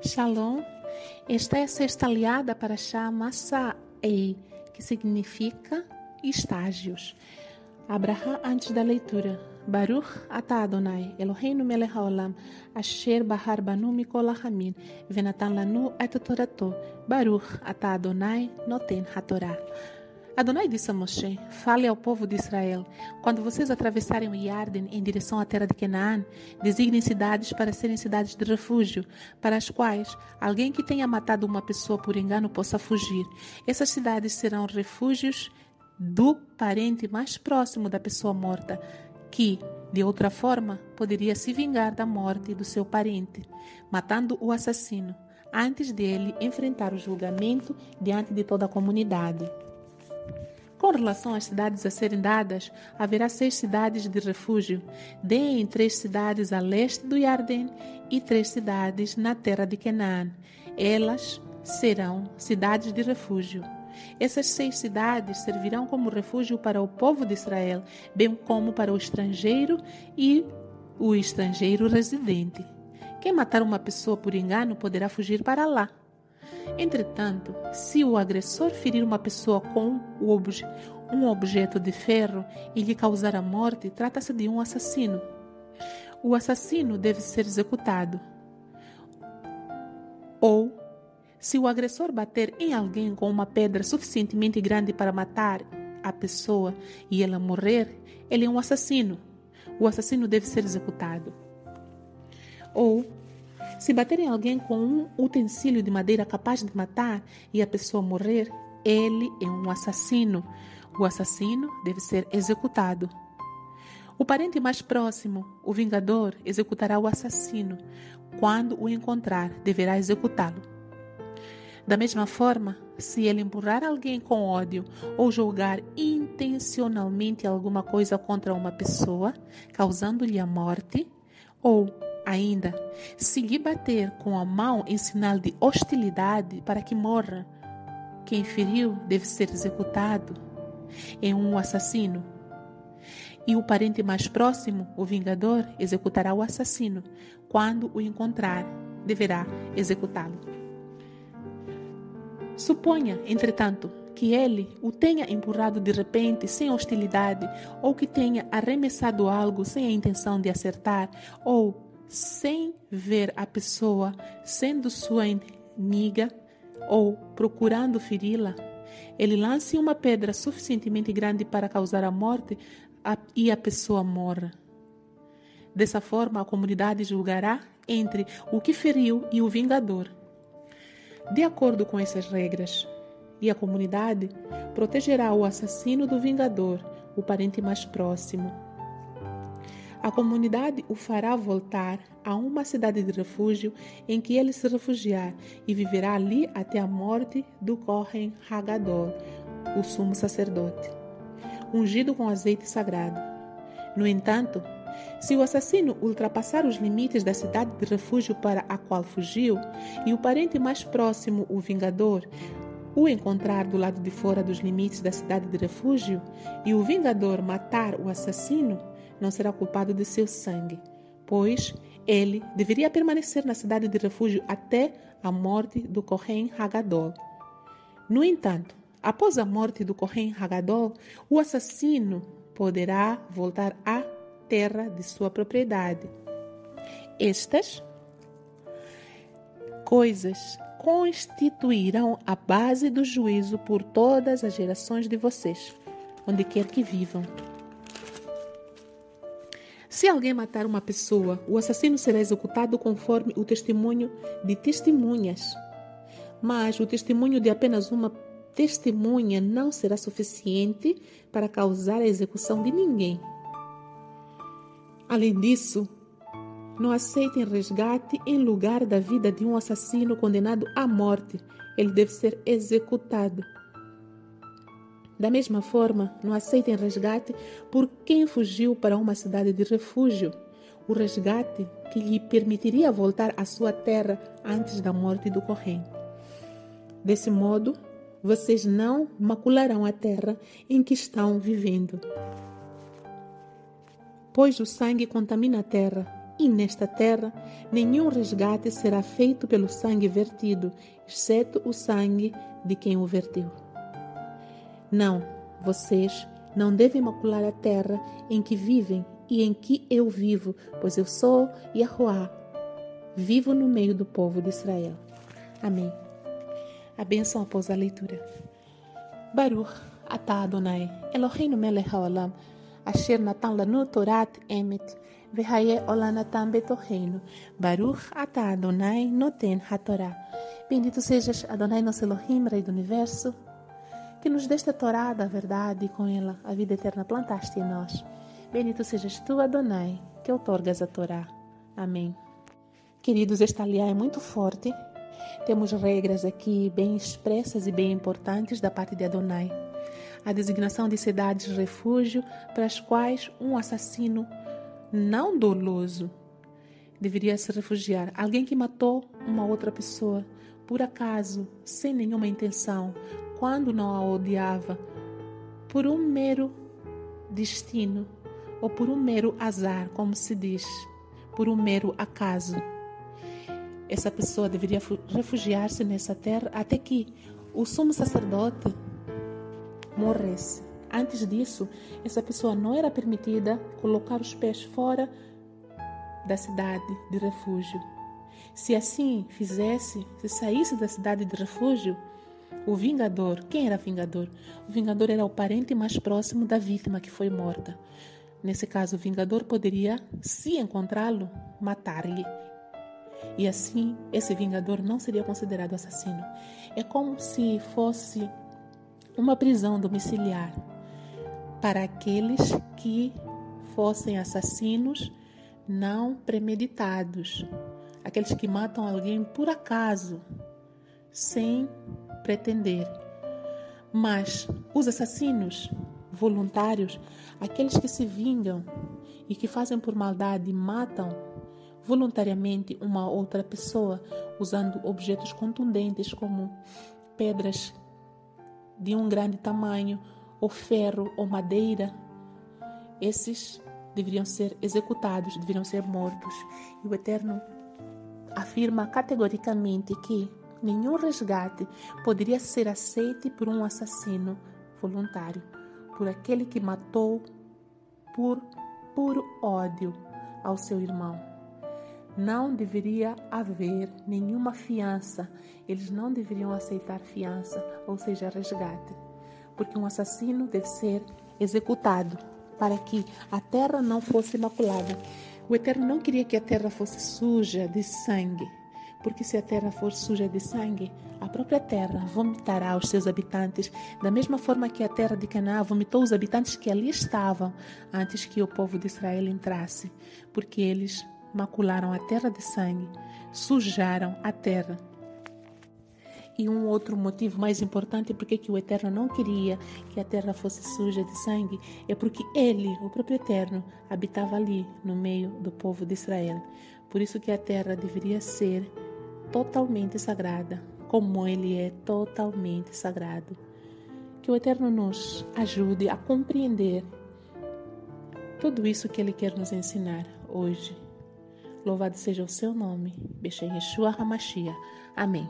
Shalom. Esta é a sexta aliada para chama Sa'ei, que significa estágios. Abraham antes da leitura. Baruch atah Adonai, Eloheinu melech haolam, asher bahar banu mikol hamin, venatan lanu et Baruch atah Adonai noten hatorah. Adonai disse a Moshe: Fale ao povo de Israel: Quando vocês atravessarem o Yarden em direção à terra de Canaã, designem cidades para serem cidades de refúgio, para as quais alguém que tenha matado uma pessoa por engano possa fugir. Essas cidades serão refúgios do parente mais próximo da pessoa morta, que, de outra forma, poderia se vingar da morte do seu parente, matando o assassino, antes dele enfrentar o julgamento diante de toda a comunidade. Com relação às cidades a serem dadas, haverá seis cidades de refúgio. Deem três cidades a leste do Yarden e três cidades na terra de Canaã. Elas serão cidades de refúgio. Essas seis cidades servirão como refúgio para o povo de Israel, bem como para o estrangeiro e o estrangeiro residente. Quem matar uma pessoa por engano poderá fugir para lá. Entretanto, se o agressor ferir uma pessoa com um objeto de ferro e lhe causar a morte, trata-se de um assassino. O assassino deve ser executado. Ou, se o agressor bater em alguém com uma pedra suficientemente grande para matar a pessoa e ela morrer, ele é um assassino. O assassino deve ser executado. Ou, se baterem alguém com um utensílio de madeira capaz de matar e a pessoa morrer, ele é um assassino. O assassino deve ser executado. O parente mais próximo, o vingador, executará o assassino. Quando o encontrar, deverá executá-lo. Da mesma forma, se ele empurrar alguém com ódio ou jogar intencionalmente alguma coisa contra uma pessoa, causando-lhe a morte, ou ainda, se lhe bater com a mão em sinal de hostilidade para que morra, quem feriu deve ser executado. É um assassino. E o parente mais próximo, o vingador, executará o assassino. Quando o encontrar, deverá executá-lo. Suponha, entretanto, que ele o tenha empurrado de repente, sem hostilidade, ou que tenha arremessado algo sem a intenção de acertar, ou sem ver a pessoa sendo sua inimiga ou procurando feri-la, ele lance uma pedra suficientemente grande para causar a morte e a pessoa morra. Dessa forma, a comunidade julgará entre o que feriu e o vingador. De acordo com essas regras, e a comunidade protegerá o assassino do vingador, o parente mais próximo. A comunidade o fará voltar a uma cidade de refúgio em que ele se refugiar e viverá ali até a morte do Kohen Hagadol, o sumo sacerdote, ungido com azeite sagrado. No entanto, se o assassino ultrapassar os limites da cidade de refúgio para a qual fugiu e o parente mais próximo, o vingador, o encontrar do lado de fora dos limites da cidade de refúgio e o vingador matar o assassino, não será culpado de seu sangue, pois ele deveria permanecer na cidade de refúgio até a morte do Kohen Hagadol. No entanto, após a morte do Kohen Hagadol, o assassino poderá voltar à terra de sua propriedade. Estas coisas constituirão a base do juízo por todas as gerações de vocês, onde quer que vivam. Se alguém matar uma pessoa, o assassino será executado conforme o testemunho de testemunhas. Mas o testemunho de apenas uma testemunha não será suficiente para causar a execução de ninguém. Além disso, não aceitem resgate em lugar da vida de um assassino condenado à morte. Ele deve ser executado. Da mesma forma, não aceitem resgate por quem fugiu para uma cidade de refúgio, o resgate que lhe permitiria voltar à sua terra antes da morte do corrente. Desse modo, vocês não macularão a terra em que estão vivendo. Pois o sangue contamina a terra, E nesta terra, nenhum resgate será feito pelo sangue vertido, exceto o sangue de quem o verteu. Não, vocês não devem macular a terra em que vivem e em que eu vivo, pois eu sou Yahuwah, vivo no meio do povo de Israel. Amém. A bênção após a leitura. Baruch atah Adonai, Eloheinu melech haolam, asher natan lanu Torat emet, vehaye olanatam betoheinu, Baruch atah Adonai noten hatorá. Bendito sejas Adonai nosso Elohim, Rei do Universo, que nos desta Torá da verdade e com ela a vida eterna plantaste em nós. Bendito sejas tu, Adonai, que outorgas a Torá. Amém. Queridos, esta aliá é muito forte. Temos regras aqui bem expressas e bem importantes da parte de Adonai. A designação de cidades refúgio para as quais um assassino não doloso deveria se refugiar. Alguém que matou uma outra pessoa por acaso, sem nenhuma intenção, quando não a odiava, por um mero destino ou por um mero azar, como se diz, por um mero acaso. Essa pessoa deveria refugiar-se nessa terra até que o sumo sacerdote morresse. Antes disso, essa pessoa não era permitida colocar os pés fora da cidade de refúgio. Se assim fizesse, se saísse da cidade de refúgio, o vingador, quem era vingador? O vingador era o parente mais próximo da vítima que foi morta. Nesse caso, o vingador poderia, se encontrá-lo, matar-lhe. E assim, esse vingador não seria considerado assassino. É como se fosse uma prisão domiciliar para aqueles que fossem assassinos não premeditados, aqueles que matam alguém por acaso, sem pretender. Mas os assassinos voluntários, aqueles que se vingam e que fazem por maldade e matam voluntariamente uma outra pessoa usando objetos contundentes como pedras de um grande tamanho, ou ferro ou madeira, esses deveriam ser executados, deveriam ser mortos. E o Eterno afirma categoricamente que nenhum resgate poderia ser aceito por um assassino voluntário, por aquele que matou por puro ódio ao seu irmão. Não deveria haver nenhuma fiança, eles não deveriam aceitar fiança, ou seja, resgate, porque um assassino deve ser executado para que a terra não fosse maculada. O Eterno não queria que a terra fosse suja de sangue, porque se a terra for suja de sangue, a própria terra vomitará os seus habitantes, da mesma forma que a terra de Canaã vomitou os habitantes que ali estavam antes que o povo de Israel entrasse, porque eles macularam a terra de sangue, sujaram a terra. E um outro motivo mais importante porque que o Eterno não queria que a terra fosse suja de sangue é porque ele, o próprio Eterno, habitava ali no meio do povo de Israel. Por isso que a terra deveria ser totalmente sagrada, como Ele é totalmente sagrado. Que o Eterno nos ajude a compreender tudo isso que Ele quer nos ensinar hoje. Louvado seja o seu nome. Beshem Yeshua HaMashiach. Amém.